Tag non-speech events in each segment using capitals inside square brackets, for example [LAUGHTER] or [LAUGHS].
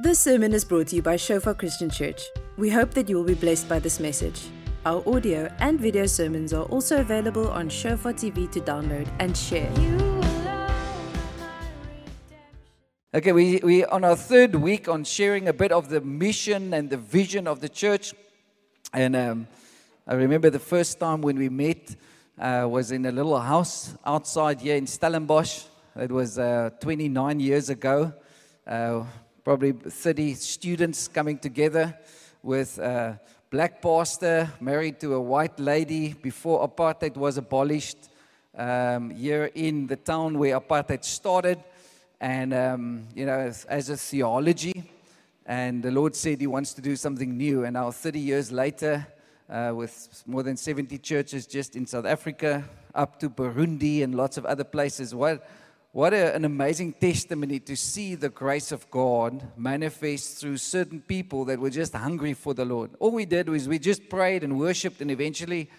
This sermon is brought to you by Shofar Christian Church. We hope that you will be blessed by this message. Our audio and video sermons are also available on Shofar TV to download and share. Okay, we, we on our third week on sharing a bit of the mission and the vision of the church. And um, I remember the first time when we met uh, was in a little house outside here in Stellenbosch. It was uh, 29 years ago. Uh, probably 30 students coming together with a black pastor married to a white lady before apartheid was abolished um, here in the town where apartheid started. And, um, you know, as, as a theology. And the Lord said He wants to do something new. And now, 30 years later, uh, with more than 70 churches just in South Africa, up to Burundi and lots of other places, what, what a, an amazing testimony to see the grace of God manifest through certain people that were just hungry for the Lord. All we did was we just prayed and worshiped, and eventually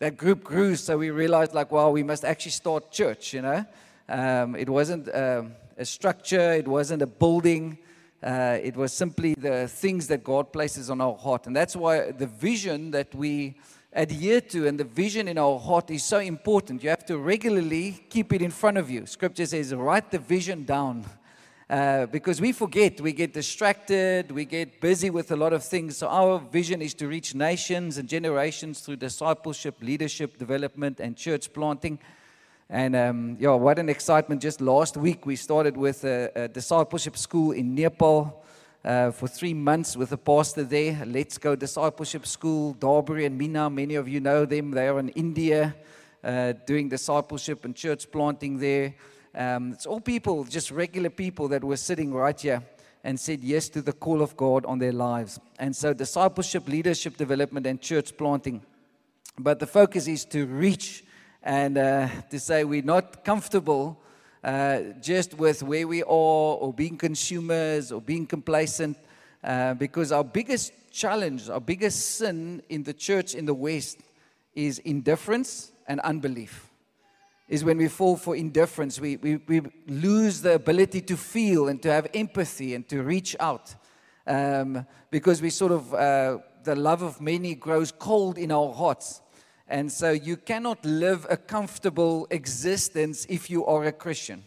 that group grew. So we realized, like, wow, we must actually start church, you know. Um, it wasn't um, a structure, it wasn't a building. Uh, it was simply the things that God places on our heart. And that's why the vision that we adhere to and the vision in our heart is so important. You have to regularly keep it in front of you. Scripture says, write the vision down. Uh, because we forget, we get distracted, we get busy with a lot of things. So, our vision is to reach nations and generations through discipleship, leadership, development, and church planting. And um, yeah, what an excitement. Just last week, we started with a, a discipleship school in Nepal uh, for three months with a pastor there. Let's Go Discipleship School, Darbury and Mina. Many of you know them. They are in India uh, doing discipleship and church planting there. Um, it's all people, just regular people that were sitting right here and said yes to the call of God on their lives. And so, discipleship, leadership development, and church planting. But the focus is to reach and uh, to say we're not comfortable uh, just with where we are or being consumers or being complacent. Uh, because our biggest challenge, our biggest sin in the church in the West is indifference and unbelief. Is when we fall for indifference, we, we, we lose the ability to feel and to have empathy and to reach out. Um, because we sort of, uh, the love of many grows cold in our hearts. And so you cannot live a comfortable existence if you are a Christian.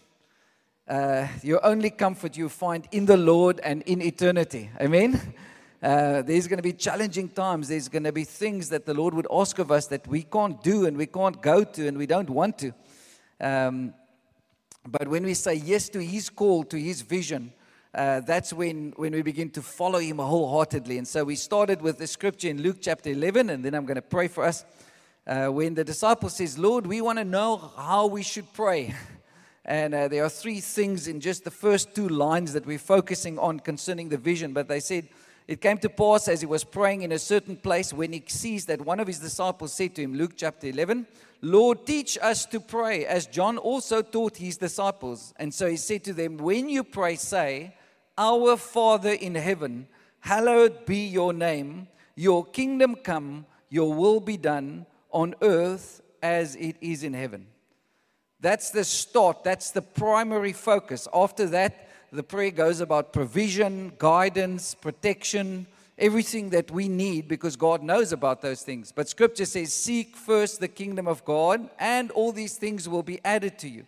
Uh, your only comfort you find in the Lord and in eternity. Amen? Uh, there's going to be challenging times. There's going to be things that the Lord would ask of us that we can't do and we can't go to and we don't want to. Um, but when we say yes to His call, to His vision, uh, that's when, when we begin to follow Him wholeheartedly. And so we started with the scripture in Luke chapter 11, and then I'm going to pray for us uh, when the disciple says, Lord, we want to know how we should pray. [LAUGHS] And uh, there are three things in just the first two lines that we're focusing on concerning the vision. But they said, It came to pass as he was praying in a certain place when he sees that one of his disciples said to him, Luke chapter 11, Lord, teach us to pray, as John also taught his disciples. And so he said to them, When you pray, say, Our Father in heaven, hallowed be your name, your kingdom come, your will be done on earth as it is in heaven. That's the start, that's the primary focus. After that, the prayer goes about provision, guidance, protection, everything that we need because God knows about those things. But scripture says, Seek first the kingdom of God, and all these things will be added to you.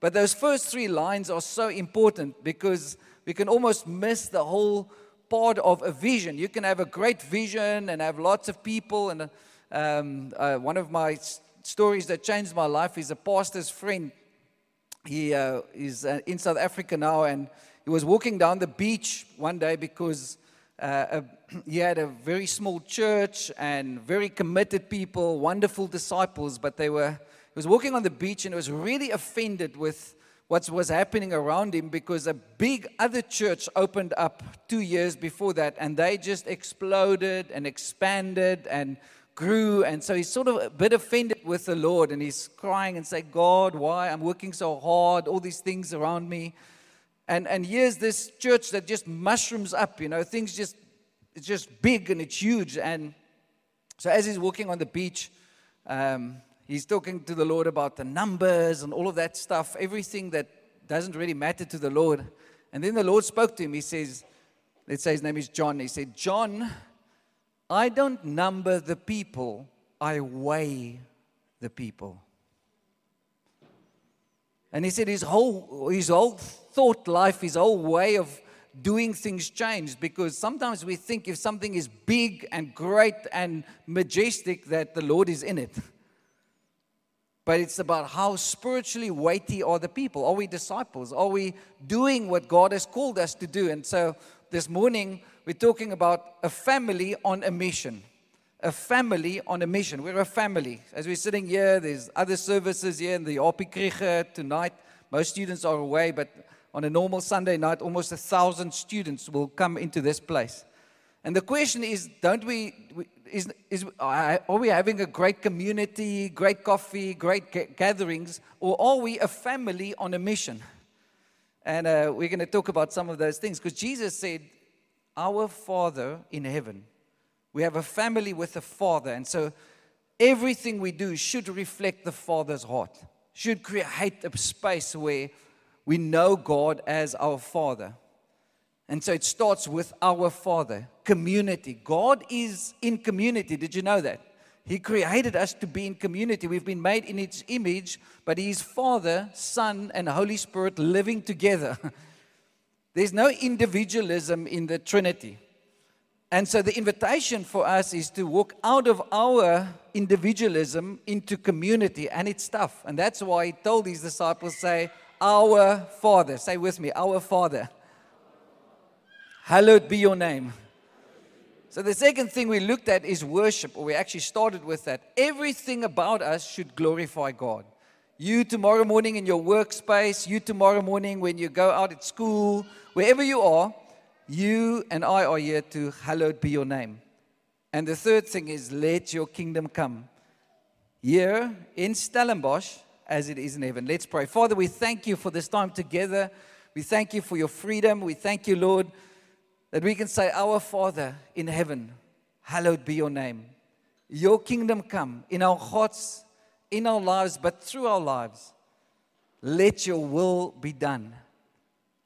But those first three lines are so important because we can almost miss the whole part of a vision. You can have a great vision and have lots of people and um, uh, one of my stories that changed my life is a pastor's friend. He uh, is uh, in South Africa now, and he was walking down the beach one day because uh, [CLEARS THROAT] he had a very small church and very committed people, wonderful disciples, but they were. He was walking on the beach and was really offended with what was happening around him because a big other church opened up two years before that, and they just exploded and expanded and grew. And so he's sort of a bit offended with the Lord and he's crying and saying, God, why? I'm working so hard, all these things around me. And, and here's this church that just mushrooms up, you know, things just, it's just big and it's huge. And so as he's walking on the beach, um, he's talking to the Lord about the numbers and all of that stuff, everything that doesn't really matter to the Lord. And then the Lord spoke to him. He says, let's say his name is John. He said, John, I don't number the people, I weigh the people. And he said his whole, his whole thought life, his whole way of doing things changed because sometimes we think if something is big and great and majestic that the Lord is in it. But it's about how spiritually weighty are the people. Are we disciples? Are we doing what God has called us to do? And so this morning we're talking about a family on a mission. A family on a mission. We're a family. As we're sitting here, there's other services here in the Opie tonight. Most students are away, but on a normal Sunday night, almost a thousand students will come into this place. And the question is, don't we, is, is, are we having a great community, great coffee, great gatherings, or are we a family on a mission? And uh, we're going to talk about some of those things because Jesus said, Our Father in heaven. We have a family with a Father. And so everything we do should reflect the Father's heart, should create a space where we know God as our Father. And so it starts with our Father, community. God is in community. Did you know that? He created us to be in community. We've been made in His image, but He is Father, Son, and Holy Spirit living together. [LAUGHS] There's no individualism in the Trinity. And so the invitation for us is to walk out of our individualism into community, and it's tough. And that's why He told His disciples, say, our Father. Say with me, Our Father. Hallowed be your name. So, the second thing we looked at is worship, or we actually started with that. Everything about us should glorify God. You tomorrow morning in your workspace, you tomorrow morning when you go out at school, wherever you are, you and I are here to hallowed be your name. And the third thing is let your kingdom come. Here in Stellenbosch, as it is in heaven. Let's pray. Father, we thank you for this time together. We thank you for your freedom. We thank you, Lord, that we can say, Our Father in heaven, hallowed be your name. Your kingdom come in our hearts, in our lives, but through our lives. Let your will be done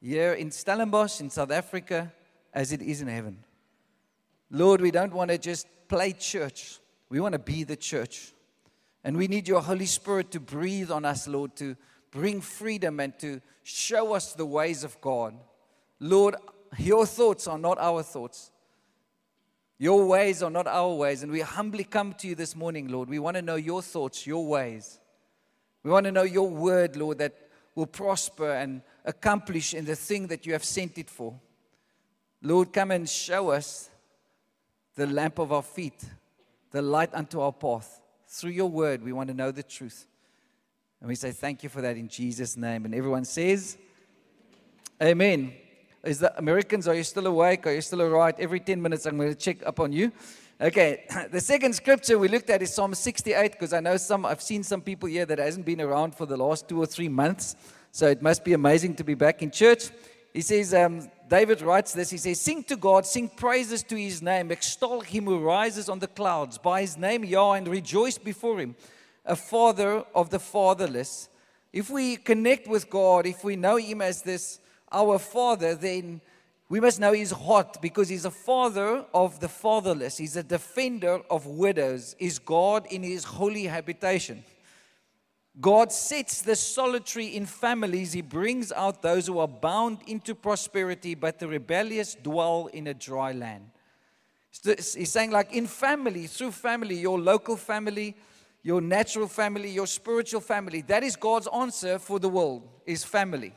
here in Stellenbosch, in South Africa, as it is in heaven. Lord, we don't want to just play church, we want to be the church. And we need your Holy Spirit to breathe on us, Lord, to bring freedom and to show us the ways of God. Lord, your thoughts are not our thoughts. Your ways are not our ways. And we humbly come to you this morning, Lord. We want to know your thoughts, your ways. We want to know your word, Lord, that will prosper and accomplish in the thing that you have sent it for. Lord, come and show us the lamp of our feet, the light unto our path. Through your word, we want to know the truth. And we say thank you for that in Jesus' name. And everyone says, Amen. Is the Americans, are you still awake? Are you still all right? Every 10 minutes, I'm going to check up on you. Okay, [CLEARS THROAT] the second scripture we looked at is Psalm 68 because I know some, I've seen some people here that hasn't been around for the last two or three months. So it must be amazing to be back in church. He says, um, David writes this. He says, Sing to God, sing praises to his name, extol him who rises on the clouds, by his name, Yah, and rejoice before him, a father of the fatherless. If we connect with God, if we know him as this, our father, then we must know his heart because he's a father of the fatherless. He's a defender of widows. Is God in his holy habitation? God sets the solitary in families. He brings out those who are bound into prosperity, but the rebellious dwell in a dry land. He's saying, like in family, through family, your local family, your natural family, your spiritual family, that is God's answer for the world, is family.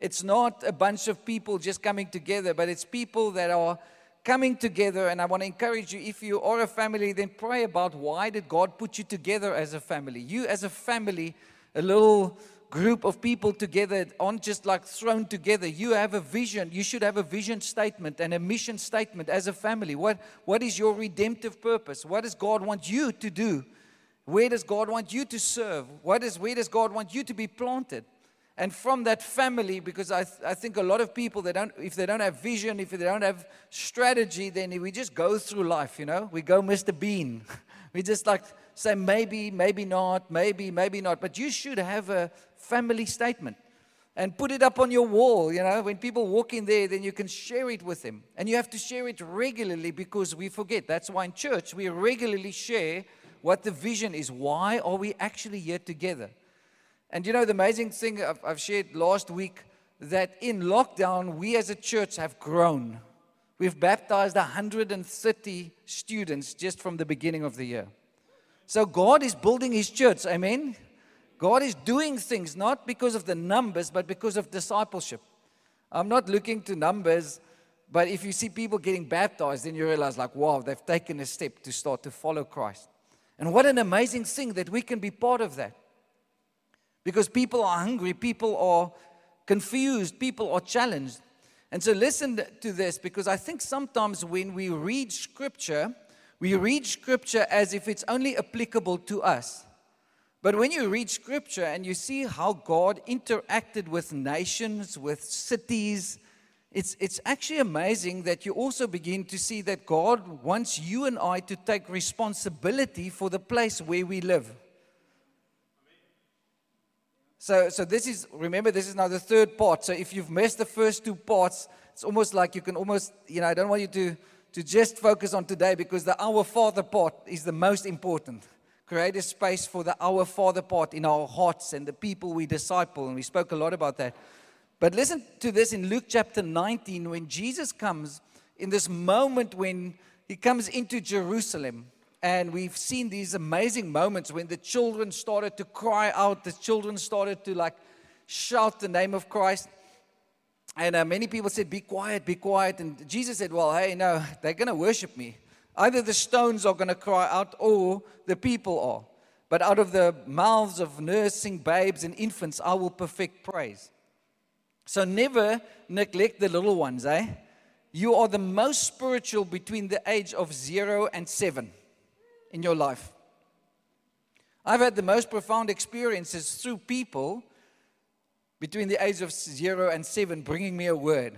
It's not a bunch of people just coming together, but it's people that are coming together and i want to encourage you if you are a family then pray about why did god put you together as a family? You as a family a little group of people together aren't just like thrown together. You have a vision you should have a vision statement and a mission statement as a family. What what is your redemptive purpose? What does god want you to do? Where does god want you to serve? What is where does god want you to be planted and from that family because I, th- I think a lot of people they don't if they don't have vision if they don't have strategy then we just go through life you know we go mr bean [LAUGHS] we just like say maybe maybe not maybe maybe not but you should have a family statement and put it up on your wall. You know, when people walk in there, then you can share it with them. And you have to share it regularly because we forget. That's why in church we regularly share what the vision is. Why are we actually here together? And you know, the amazing thing I've, I've shared last week that in lockdown, we as a church have grown. We've baptized 130 students just from the beginning of the year. So God is building his church. Amen. God is doing things not because of the numbers, but because of discipleship. I'm not looking to numbers, but if you see people getting baptized, then you realize, like, wow, they've taken a step to start to follow Christ. And what an amazing thing that we can be part of that. Because people are hungry, people are confused, people are challenged. And so listen to this because I think sometimes when we read scripture, we read scripture as if it's only applicable to us. But when you read scripture and you see how God interacted with nations, with cities, it's, it's actually amazing that you also begin to see that God wants you and I to take responsibility for the place where we live. So, so this is, remember, this is now the third part. So if you've missed the first two parts, it's almost like you can almost, you know, I don't want you to, to just focus on today because the Our Father part is the most important. Create a space for the Our Father part in our hearts and the people we disciple. And we spoke a lot about that. But listen to this in Luke chapter 19 when Jesus comes in this moment when he comes into Jerusalem. And we've seen these amazing moments when the children started to cry out, the children started to like shout the name of Christ. And uh, many people said, Be quiet, be quiet. And Jesus said, Well, hey, no, they're going to worship me. Either the stones are going to cry out or the people are. But out of the mouths of nursing babes and infants, I will perfect praise. So never neglect the little ones, eh? You are the most spiritual between the age of zero and seven in your life. I've had the most profound experiences through people between the age of zero and seven bringing me a word.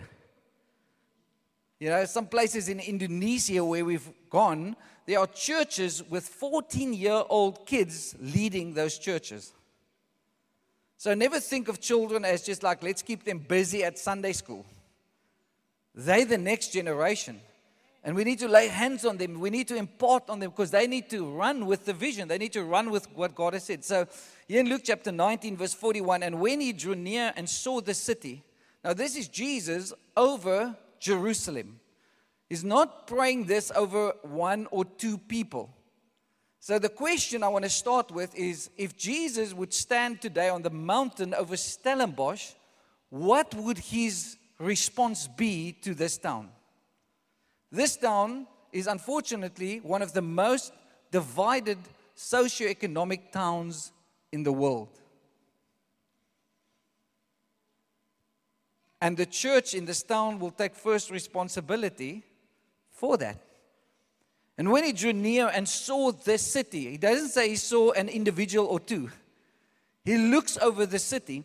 You know, some places in Indonesia where we've gone, there are churches with 14 year old kids leading those churches. So never think of children as just like, let's keep them busy at Sunday school. They're the next generation. And we need to lay hands on them. We need to impart on them because they need to run with the vision. They need to run with what God has said. So, here in Luke chapter 19, verse 41, and when he drew near and saw the city, now this is Jesus over Jerusalem. He's not praying this over one or two people. So, the question I want to start with is if Jesus would stand today on the mountain over Stellenbosch, what would his response be to this town? This town is unfortunately one of the most divided socioeconomic towns in the world. And the church in this town will take first responsibility for that. And when he drew near and saw this city, he doesn't say he saw an individual or two. He looks over the city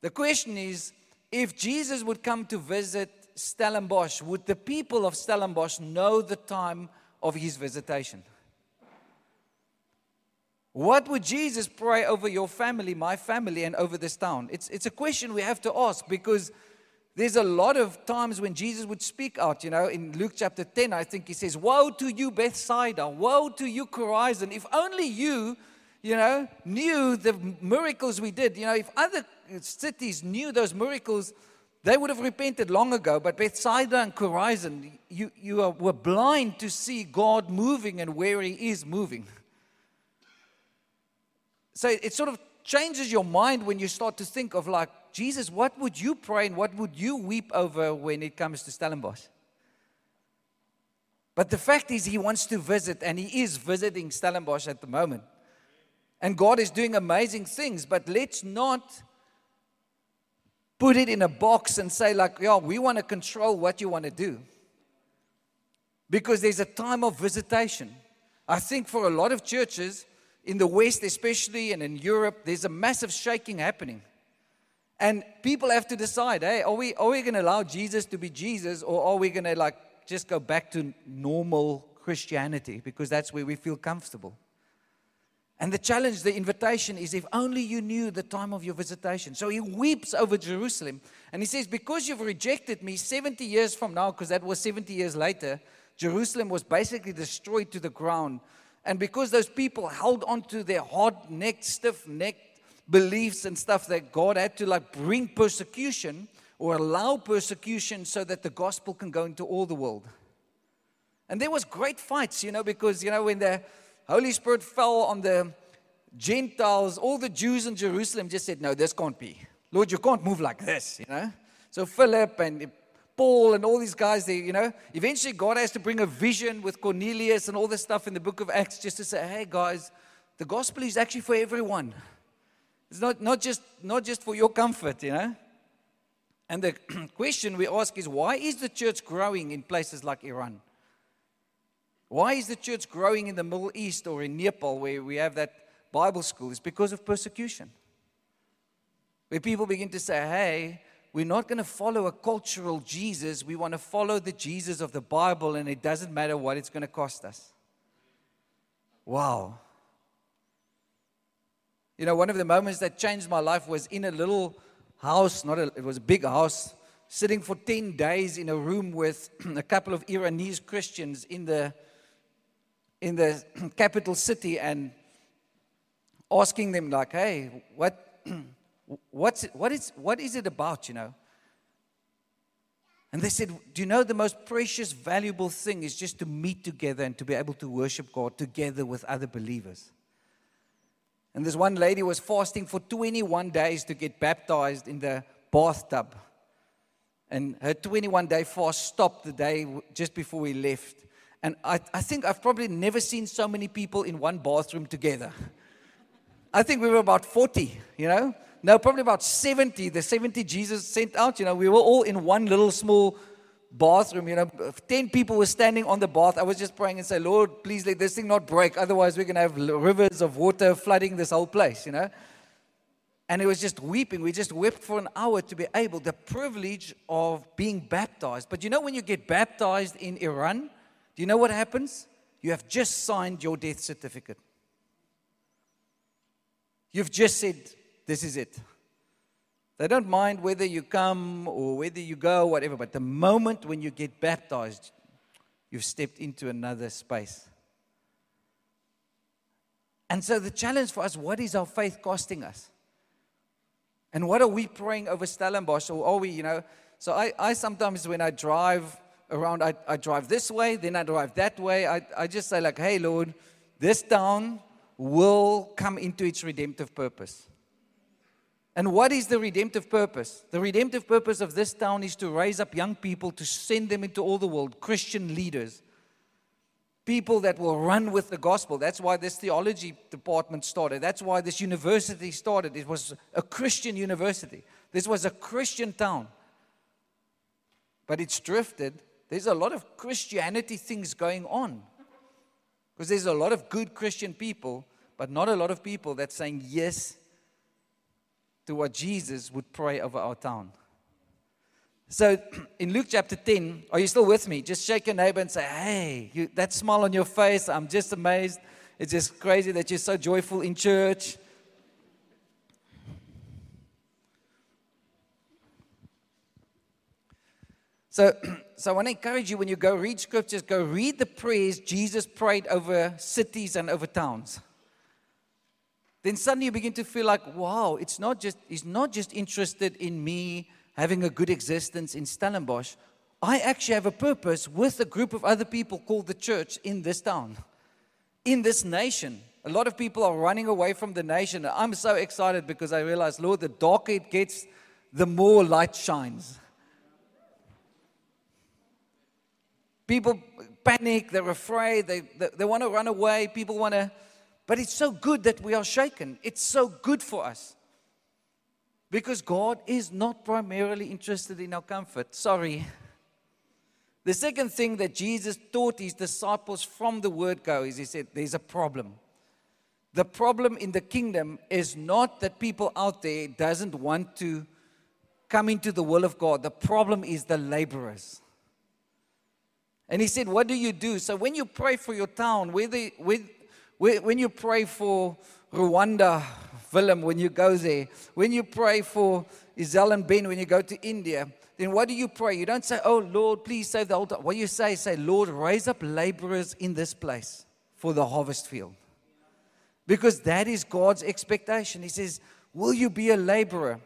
The question is if Jesus would come to visit Stellenbosch, would the people of Stellenbosch know the time of his visitation? What would Jesus pray over your family, my family, and over this town? It's, it's a question we have to ask because there's a lot of times when Jesus would speak out. You know, in Luke chapter 10, I think he says, Woe to you, Bethsaida! Woe to you, Chorazin! If only you, you know, knew the miracles we did. You know, if other cities knew those miracles, they would have repented long ago. But Bethsaida and Chorazin, you, you are, were blind to see God moving and where He is moving. So it sort of changes your mind when you start to think of like, Jesus, what would you pray and what would you weep over when it comes to Stellenbosch? But the fact is, he wants to visit, and he is visiting Stellenbosch at the moment. And God is doing amazing things, but let's not put it in a box and say, like, yeah, we want to control what you want to do. Because there's a time of visitation. I think for a lot of churches, in the West especially, and in Europe, there's a massive shaking happening. And people have to decide, hey, are we, are we going to allow Jesus to be Jesus, or are we going to like just go back to normal Christianity because that's where we feel comfortable? And the challenge, the invitation is if only you knew the time of your visitation. So he weeps over Jerusalem and he says, Because you've rejected me 70 years from now, because that was 70 years later, Jerusalem was basically destroyed to the ground. And because those people held on to their hard necked, stiff necked beliefs and stuff, that God had to like bring persecution or allow persecution so that the gospel can go into all the world. And there was great fights, you know, because, you know, when the Holy Spirit fell on the Gentiles, all the Jews in Jerusalem just said, No, this can't be. Lord, you can't move like this, you know. So Philip and Paul and all these guys, they, you know, eventually God has to bring a vision with Cornelius and all this stuff in the book of Acts just to say, hey guys, the gospel is actually for everyone. It's not, not, just, not just for your comfort, you know. And the [CLEARS THROAT] question we ask is why is the church growing in places like Iran? Why is the church growing in the Middle East or in Nepal where we have that Bible school? It's because of persecution. Where people begin to say, hey, we're not going to follow a cultural Jesus. We want to follow the Jesus of the Bible, and it doesn't matter what it's going to cost us. Wow. You know, one of the moments that changed my life was in a little house, not a, it was a big house, sitting for 10 days in a room with [CLEARS THROAT] a couple of Iranese Christians in the in the [CLEARS THROAT] capital city and asking them like, hey, what, [CLEARS THROAT] what's it, what, is, what is it about, you know? And they said, Do you know the most precious, valuable thing is just to meet together and to be able to worship God together with other believers? And this one lady was fasting for 21 days to get baptized in the bathtub. And her 21 day fast stopped the day just before we left. And I, I think I've probably never seen so many people in one bathroom together. I think we were about 40, you know? No, probably about 70. The 70 Jesus sent out, you know, we were all in one little small bathroom, you know. 10 people were standing on the bath. I was just praying and say, Lord, please let this thing not break. Otherwise, we're going to have rivers of water flooding this whole place, you know. And it was just weeping. We just wept for an hour to be able, the privilege of being baptized. But you know, when you get baptized in Iran, do you know what happens? You have just signed your death certificate. You've just said, This is it. They don't mind whether you come or whether you go, whatever, but the moment when you get baptized, you've stepped into another space. And so the challenge for us what is our faith costing us? And what are we praying over Stellenbosch? Or are we, you know? So I, I sometimes, when I drive around, I, I drive this way, then I drive that way. I, I just say, like, hey, Lord, this town will come into its redemptive purpose. And what is the redemptive purpose? The redemptive purpose of this town is to raise up young people, to send them into all the world, Christian leaders, people that will run with the gospel. That's why this theology department started. That's why this university started. It was a Christian university, this was a Christian town. But it's drifted there's a lot of Christianity things going on. Because there's a lot of good Christian people, but not a lot of people that's saying yes to what Jesus would pray over our town. So [CLEARS THROAT] in Luke chapter 10, are you still with me? Just shake your neighbor and say, Hey, you, that smile on your face, I'm just amazed. It's just crazy that you're so joyful in church. So, [CLEARS THROAT] so I want to encourage you when you go read scriptures, go read the prayers Jesus prayed over cities and over towns. Then suddenly you begin to feel like, wow, it's not just, he's not just interested in me having a good existence in Stellenbosch. I actually have a purpose with a group of other people called the church in this town, in this nation. A lot of people are running away from the nation. I'm so excited because I realize, Lord, the darker it gets, the more light shines. People panic, they're afraid, they, they, they want to run away, people want to. But it's so good that we are shaken. It's so good for us. Because God is not primarily interested in our comfort. Sorry. The second thing that Jesus taught his disciples from the word go is he said, There's a problem. The problem in the kingdom is not that people out there doesn't want to come into the will of God. The problem is the laborers. And he said, What do you do? So when you pray for your town, when you pray for Rwanda, Willem, when you go there, when you pray for Isel and Ben, when you go to India, then what do you pray? You don't say, Oh Lord, please save the whole What you say, say, Lord, raise up laborers in this place for the harvest field. Because that is God's expectation. He says, Will you be a laborer?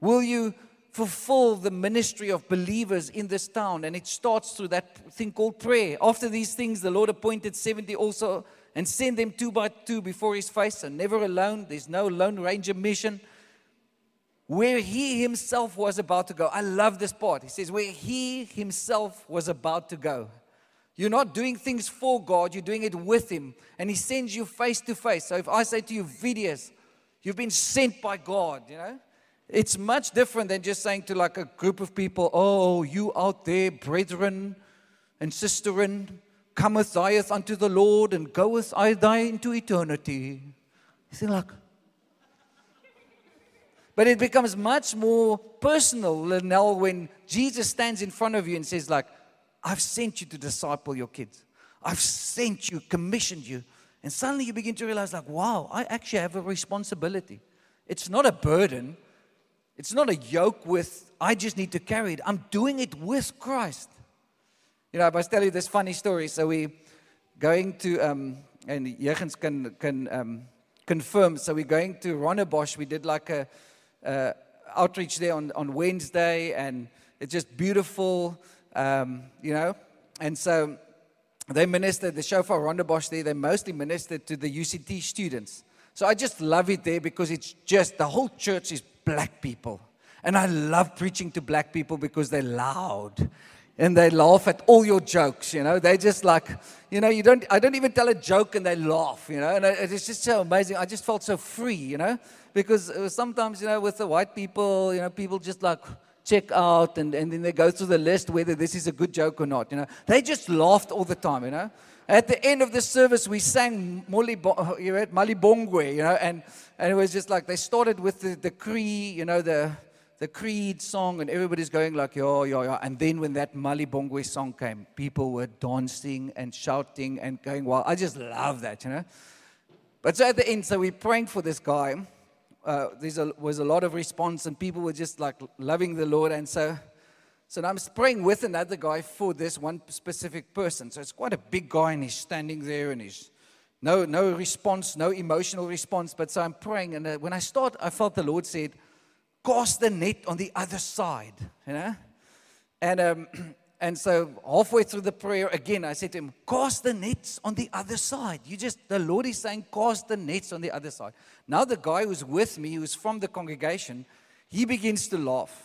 Will you fulfill the ministry of believers in this town? And it starts through that thing called prayer. After these things, the Lord appointed 70 also and sent them two by two before his face, and never alone. There's no Lone Ranger mission. Where he himself was about to go. I love this part. He says, Where he himself was about to go. You're not doing things for God, you're doing it with Him. And He sends you face to face. So if I say to you, Vidius, you've been sent by God, you know, it's much different than just saying to like a group of people, Oh, you out there, brethren and sisterin, cometh thieth unto the Lord and goeth I thy into eternity. You see, like, but it becomes much more personal, Linnell, when Jesus stands in front of you and says, like, I've sent you to disciple your kids. I've sent you, commissioned you. And suddenly you begin to realize, like, wow, I actually have a responsibility. It's not a burden, it's not a yoke with, I just need to carry it. I'm doing it with Christ. You know, I must tell you this funny story. So we're going to, um, and Jurgens can, can um, confirm. So we're going to Rondebosch. We did like a, outreach there on, on Wednesday, and it's just beautiful um, you know. And so they ministered, the shofar Rondebosch there, they mostly ministered to the UCT students. So I just love it there because it's just, the whole church is black people. And I love preaching to black people because they're loud and they laugh at all your jokes, you know. They just like, you know, you don't, I don't even tell a joke and they laugh, you know. And it's just so amazing. I just felt so free, you know, because uh, sometimes, you know, with the white people, you know, people just like, check out and, and then they go through the list whether this is a good joke or not. You know, they just laughed all the time. You know, at the end of the service we sang Malibongwe. You know, and and it was just like they started with the the creed. You know, the the creed song and everybody's going like yo yo yo and then when that Malibongwe song came people were dancing and shouting and going wild I just love that you know but so at the end so we're praying for this guy uh, there was a lot of response, and people were just like loving the Lord. And so, so I'm praying with another guy for this one specific person. So it's quite a big guy, and he's standing there, and he's no, no response, no emotional response. But so I'm praying, and uh, when I start, I felt the Lord said, "Cast the net on the other side," you know. And um, [CLEARS THROAT] And so halfway through the prayer, again, I said to him, cast the nets on the other side. You just, the Lord is saying, cast the nets on the other side. Now the guy who's with me, who's from the congregation, he begins to laugh.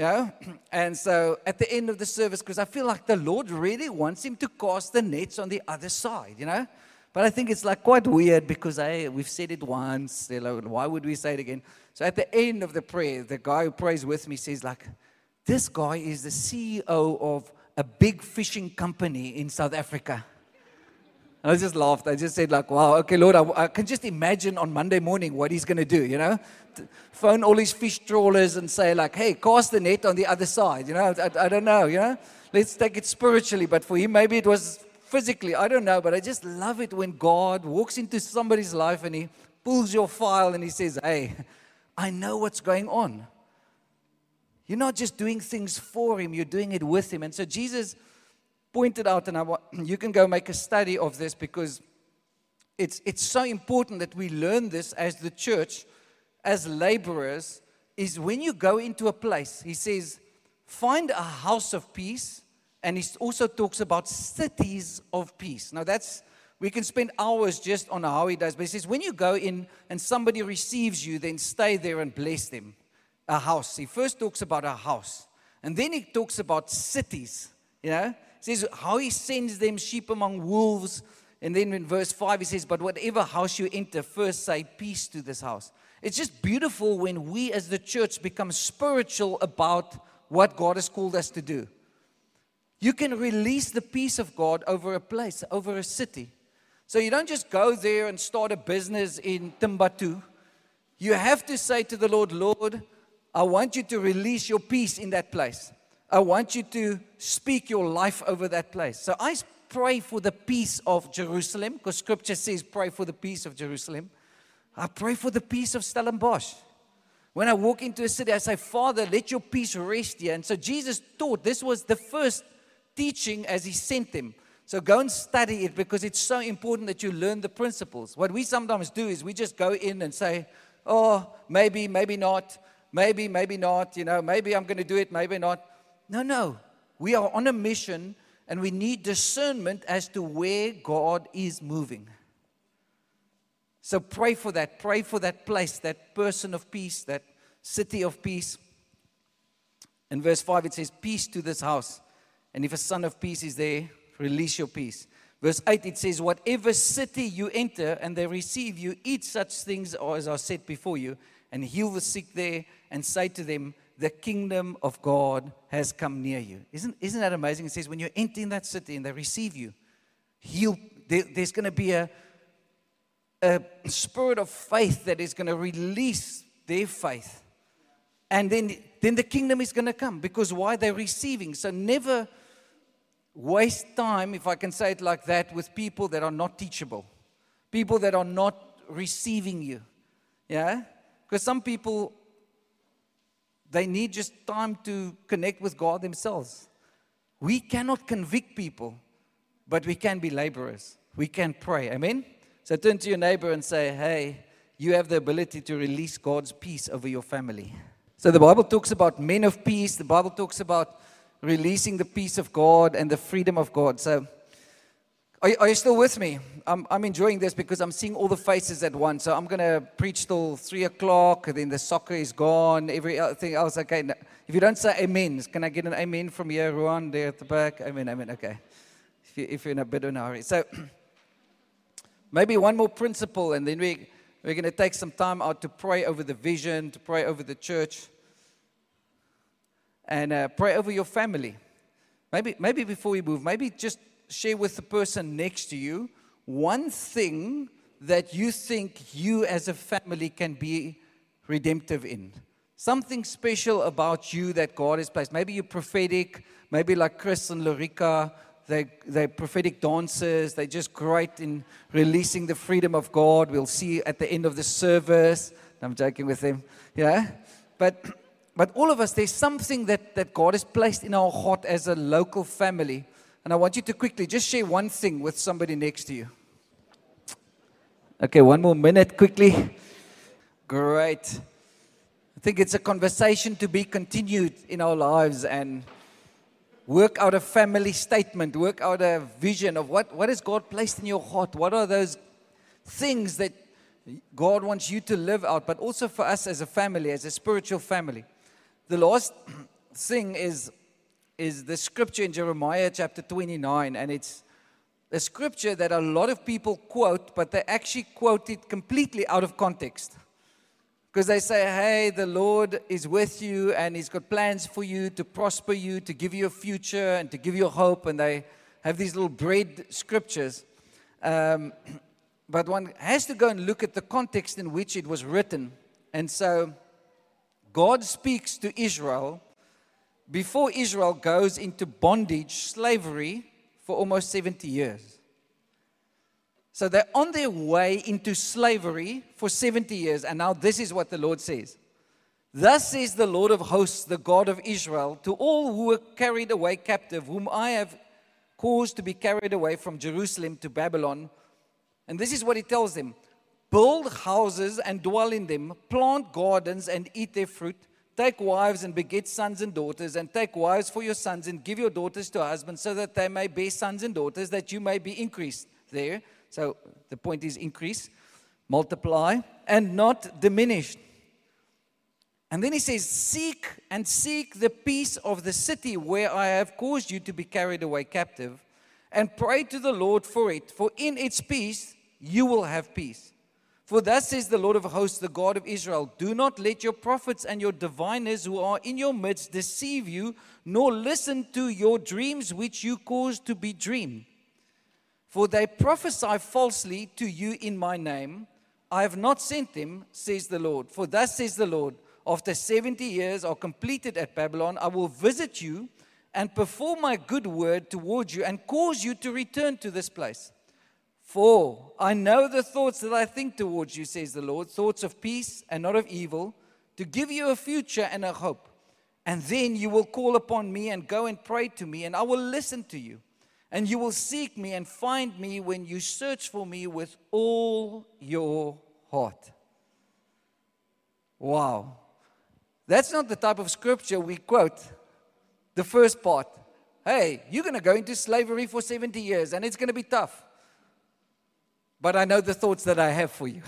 You [CLEARS THROAT] know? And so at the end of the service, because I feel like the Lord really wants him to cast the nets on the other side, you know? But I think it's like quite weird because I, we've said it once. You know, why would we say it again? So at the end of the prayer, the guy who prays with me says like, this guy is the CEO of a big fishing company in South Africa. I just laughed. I just said, like, wow, okay, Lord, I, I can just imagine on Monday morning what he's going to do, you know? Phone all his fish trawlers and say, like, hey, cast the net on the other side, you know? I, I don't know, you know? Let's take it spiritually, but for him, maybe it was physically. I don't know, but I just love it when God walks into somebody's life and he pulls your file and he says, hey, I know what's going on. You're not just doing things for him, you're doing it with him. And so Jesus pointed out, and I want, [CLEARS THROAT] you can go make a study of this because it's, it's so important that we learn this as the church, as laborers, is when you go into a place, he says, find a house of peace. And he also talks about cities of peace. Now, that's, we can spend hours just on how he does, but he says, when you go in and somebody receives you, then stay there and bless them a house. He first talks about a house, and then he talks about cities. You know, says how he sends them sheep among wolves. And then in verse 5, he says, But whatever house you enter, first say peace to this house. It's just beautiful when we as the church become spiritual about what God has called us to do. You can release the peace of God over a place, over a city. So you don't just go there and start a business in Timbuktu. You have to say to the Lord, Lord, I want you to release your peace in that place. I want you to speak your life over that place. So I pray for the peace of Jerusalem, because scripture says, pray for the peace of Jerusalem. I pray for the peace of Stellenbosch. When I walk into a city, I say, Father, let your peace rest here. And so Jesus taught this was the first teaching as he sent them. So go and study it because it's so important that you learn the principles. What we sometimes do is we just go in and say, oh, maybe, maybe not, maybe, maybe not, you know, maybe I'm going to do it, maybe not. No, no. We are on a mission and we need discernment as to where God is moving. So pray for that. Pray for that place, that person of peace, that city of peace. In verse 5, it says, Peace to this house. And if a son of peace is there, release your peace. Verse 8, it says, Whatever city you enter and they receive you, eat such things as are set before you, and heal the sick there, and say to them, the kingdom of God has come near you. Isn't, isn't that amazing? It says, when you enter in that city and they receive you, there, there's going to be a, a spirit of faith that is going to release their faith. And then, then the kingdom is going to come because why? They're receiving. So never waste time, if I can say it like that, with people that are not teachable, people that are not receiving you. Yeah? Because some people they need just time to connect with God themselves. We cannot convict people, but we can be laborers. We can pray. Amen? So turn to your neighbor and say, hey, you have the ability to release God's peace over your family. So the Bible talks about men of peace, the Bible talks about releasing the peace of God and the freedom of God. So are, are you still with me? I'm, I'm enjoying this because I'm seeing all the faces at once. So I'm going to preach till 3 o'clock, then the soccer is gone, everything else. Okay, if you don't say amen, can I get an amen from here, Ruan, there at the back? Amen, amen, okay. If, you, if you're in a bit of a hurry. So [CLEARS THROAT] maybe one more principle, and then we, we're going to take some time out to pray over the vision, to pray over the church, and uh, pray over your family. Maybe, maybe before we move, maybe just share with the person next to you one thing that you think you as a family can be redemptive in. Something special about you that God has placed. Maybe you're prophetic, maybe like Chris and Lorica, they, they're prophetic dancers. They're just great in releasing the freedom of God. We'll see at the end of the service. I'm joking with them. Yeah? But, but all of us, there's something that, that God has placed in our heart as a local family and I want you to quickly just share one thing with somebody next to you. Okay, one more minute quickly. Great. I think it's a conversation to be continued in our lives and work out a family statement, work out a vision of what, what has God placed in your heart? What are those things that God wants you to live out, but also for us as a family, as a spiritual family. The last [CLEARS THROAT] thing is is the scripture in Jeremiah chapter 29, and it's a scripture that a lot of people quote, but they actually quote it completely out of context. Because they say, hey, the Lord is with you and He's got plans for you to prosper you, to give you a future and to give you hope. And they have these little bread scriptures. Um, [CLEARS THROAT] but one has to go and look at the context in which it was written. And so God speaks to Israel before Israel goes into bondage, slavery, for almost 70 years. So they're on their way into slavery for 70 years, and now this is what the Lord says. Thus says the Lord of hosts, the God of Israel, to all who were carried away captive, whom I have caused to be carried away from Jerusalem to Babylon. And this is what he tells them build houses and dwell in them, plant gardens and eat their fruit Take wives and beget sons and daughters, and take wives for your sons, and give your daughters to husbands, so that they may bear sons and daughters, that you may be increased there. So the point is increase, multiply, and not diminished. And then he says, Seek and seek the peace of the city where I have caused you to be carried away captive, and pray to the Lord for it, for in its peace you will have peace. For thus says the Lord of hosts, the God of Israel Do not let your prophets and your diviners who are in your midst deceive you, nor listen to your dreams which you cause to be dreamed. For they prophesy falsely to you in my name. I have not sent them, says the Lord. For thus says the Lord, after 70 years are completed at Babylon, I will visit you and perform my good word towards you and cause you to return to this place. For I know the thoughts that I think towards you, says the Lord, thoughts of peace and not of evil, to give you a future and a hope. And then you will call upon me and go and pray to me, and I will listen to you. And you will seek me and find me when you search for me with all your heart. Wow. That's not the type of scripture we quote. The first part. Hey, you're going to go into slavery for 70 years and it's going to be tough. But I know the thoughts that I have for you.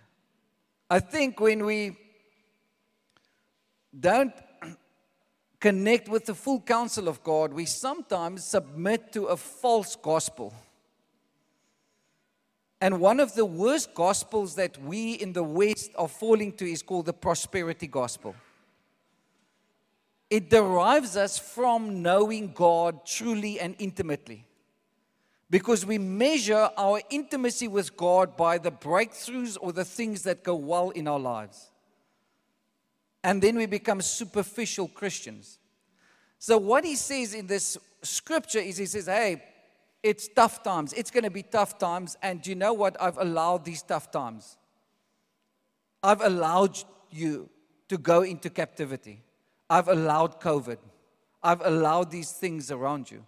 [LAUGHS] I think when we don't [CLEARS THROAT] connect with the full counsel of God, we sometimes submit to a false gospel. And one of the worst gospels that we in the West are falling to is called the prosperity gospel. It derives us from knowing God truly and intimately. Because we measure our intimacy with God by the breakthroughs or the things that go well in our lives and then we become superficial Christians. So, what he says in this scripture is he says, Hey, it's tough times. It's going to be tough times. And you know what? I've allowed these tough times. I've allowed you to go into captivity. I've allowed COVID. I've allowed these things around you.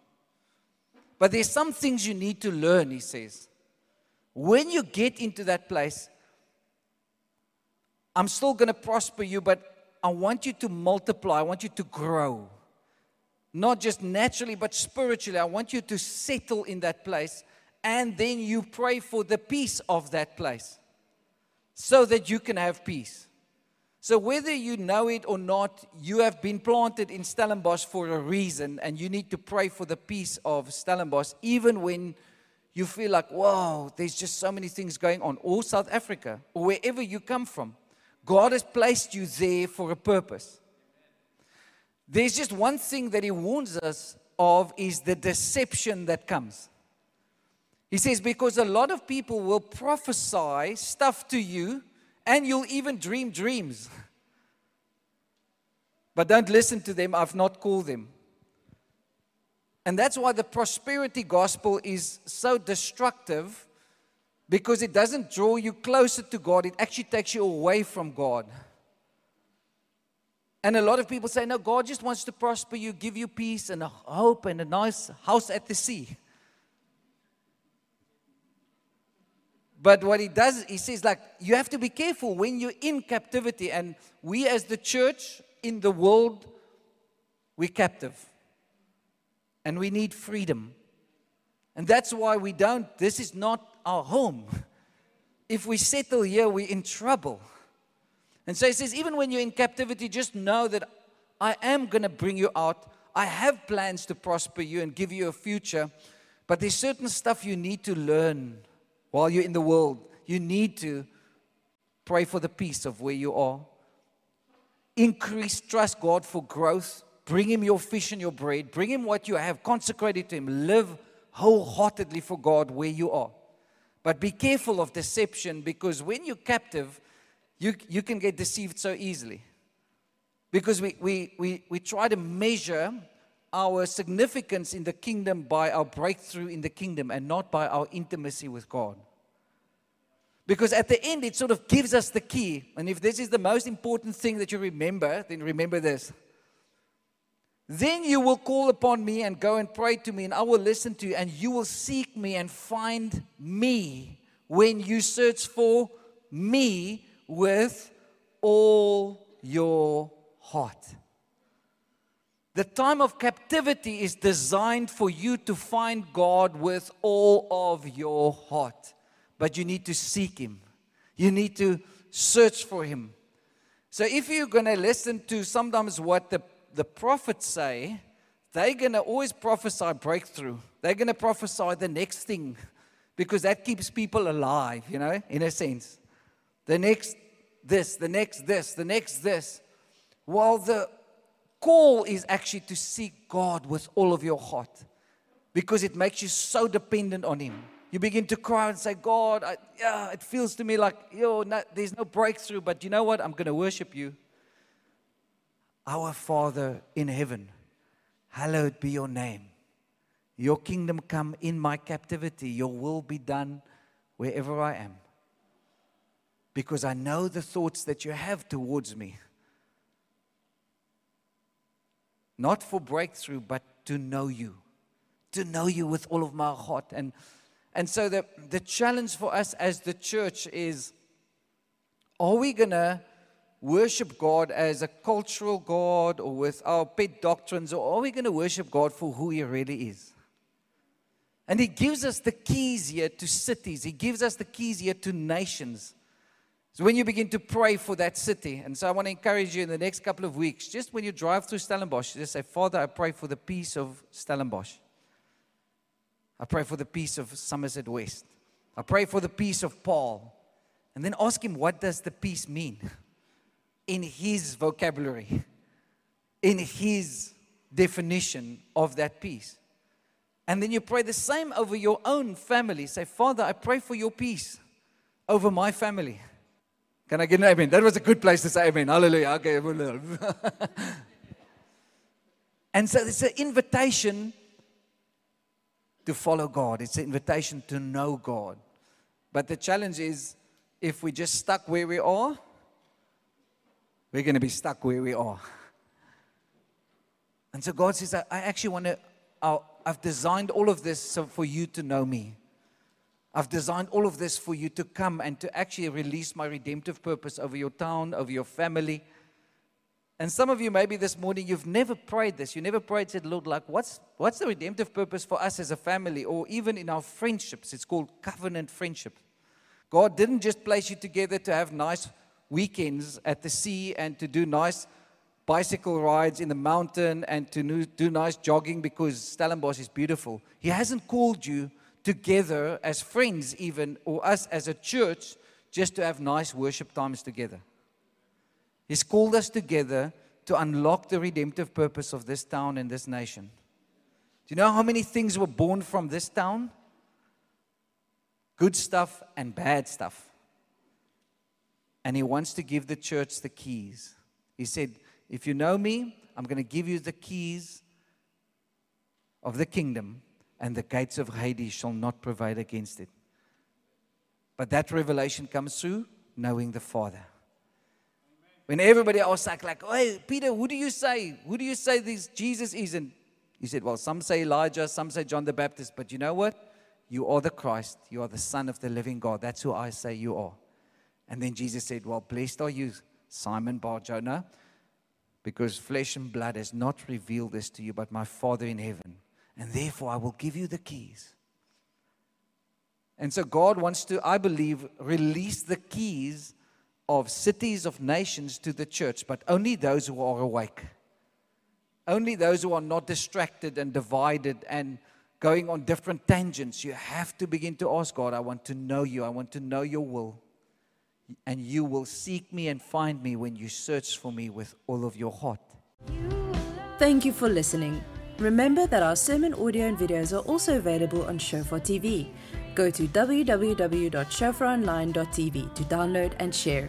But there's some things you need to learn, he says. When you get into that place, I'm still going to prosper you, but I want you to multiply. I want you to grow. Not just naturally, but spiritually. I want you to settle in that place. And then you pray for the peace of that place so that you can have peace. So, whether you know it or not, you have been planted in Stellenbosch for a reason, and you need to pray for the peace of Stellenbosch, even when you feel like, wow, there's just so many things going on, or South Africa, or wherever you come from. God has placed you there for a purpose. There's just one thing that he warns us of is the deception that comes. He says, because a lot of people will prophesy stuff to you and you'll even dream dreams. But don't listen to them, I've not called them. And that's why the prosperity gospel is so destructive because it doesn't draw you closer to God, it actually takes you away from God. And a lot of people say, No, God just wants to prosper you, give you peace and a hope and a nice house at the sea. But what he does, he says, like, you have to be careful when you're in captivity. And we, as the church in the world, we're captive. And we need freedom. And that's why we don't, this is not our home. [LAUGHS] If we settle here, we're in trouble. And so he says, even when you're in captivity, just know that I am going to bring you out. I have plans to prosper you and give you a future. But there's certain stuff you need to learn while you're in the world. You need to pray for the peace of where you are. Increase, trust God for growth. Bring Him your fish and your bread. Bring Him what you have. Consecrate it to Him. Live wholeheartedly for God where you are. But be careful of deception because when you're captive, you, you can get deceived so easily. Because we, we, we, we try to measure our significance in the kingdom by our breakthrough in the kingdom and not by our intimacy with God. Because at the end, it sort of gives us the key. And if this is the most important thing that you remember, then remember this then you will call upon me and go and pray to me, and I will listen to you, and you will seek me and find me when you search for me with all your heart. The time of captivity is designed for you to find God with all of your heart. But you need to seek Him, you need to search for Him. So, if you're going to listen to sometimes what the the prophets say they're going to always prophesy breakthrough. They're going to prophesy the next thing because that keeps people alive, you know, in a sense. The next this, the next this, the next this. While the call is actually to seek God with all of your heart because it makes you so dependent on Him. You begin to cry and say, God, I, yeah, it feels to me like yo, there's no breakthrough, but you know what? I'm going to worship you. Our Father in heaven, hallowed be your name. Your kingdom come in my captivity. Your will be done wherever I am. Because I know the thoughts that you have towards me. Not for breakthrough, but to know you. To know you with all of my heart. And, and so the, the challenge for us as the church is are we going to worship God as a cultural God or with our pet doctrines, or are we going to worship God for who He really is? And He gives us the keys here to cities, He gives us the keys here to nations. So when you begin to pray for that city, and so I want to encourage you in the next couple of weeks, just when you drive through Stellenbosch, just say, Father, I pray for the peace of Stellenbosch. I pray for the peace of Somerset West. I pray for the peace of Paarl. And then ask him, what does the peace mean? [LAUGHS] In his vocabulary, in his definition of that peace. And then you pray the same over your own family. Say, Father, I pray for your peace over my family. Can I get an amen? That was a good place to say amen. Hallelujah. Okay. [LAUGHS] and so it's an invitation to follow God, it's an invitation to know God. But the challenge is if we just stuck where we are, we're going to be stuck where we are. And so God says, I actually want to I've designed all of this so for you to know me. I've designed all of this for you to come and to actually release my redemptive purpose over your town, over your family. And some of you, maybe this morning, you've never prayed this. You never prayed, said, Lord, like, what's, what's the redemptive purpose for us as a family or even in our friendships? It's called covenant friendship. God didn't just place you together to have nice weekends at the sea and to do nice bicycle rides in the mountain and to do nice jogging because Stellenbosch is beautiful. He hasn't called you together as friends, even, or us as a church, just to have nice worship times together. He's called us together to unlock the redemptive purpose of this town and this nation. Do you know how many things were born from this town? Good stuff and bad stuff. And he wants to give the church the keys. He said, if you know me, I'm going to give you the keys of the kingdom, and the gates of Hades shall not prevail against it. But that revelation comes through knowing the Father. When everybody else like, like, hey, Peter, who do you say? Who do you say this Jesus is? And he said, well, some say Elijah, some say John the Baptist, but you know what? You are the Christ. You are the Son of the living God. That's who I say you are. And then Jesus said, well, blessed are you, Simon Bar Jonah, because flesh and blood has not revealed this to you, but my Father in heaven. And therefore, I will give you the keys. And so, God wants to, I believe, release the keys of cities, of nations to the church, but only those who are awake. Only those who are not distracted and divided and going on different tangents. You have to begin to ask God, I want to know you. I want to know your will and you will seek me and find me when you search for me with all of your heart. Thank you for listening. Remember that our sermon audio and videos are also available on Shofar TV. Go to www.shofaronline.tv to download and share.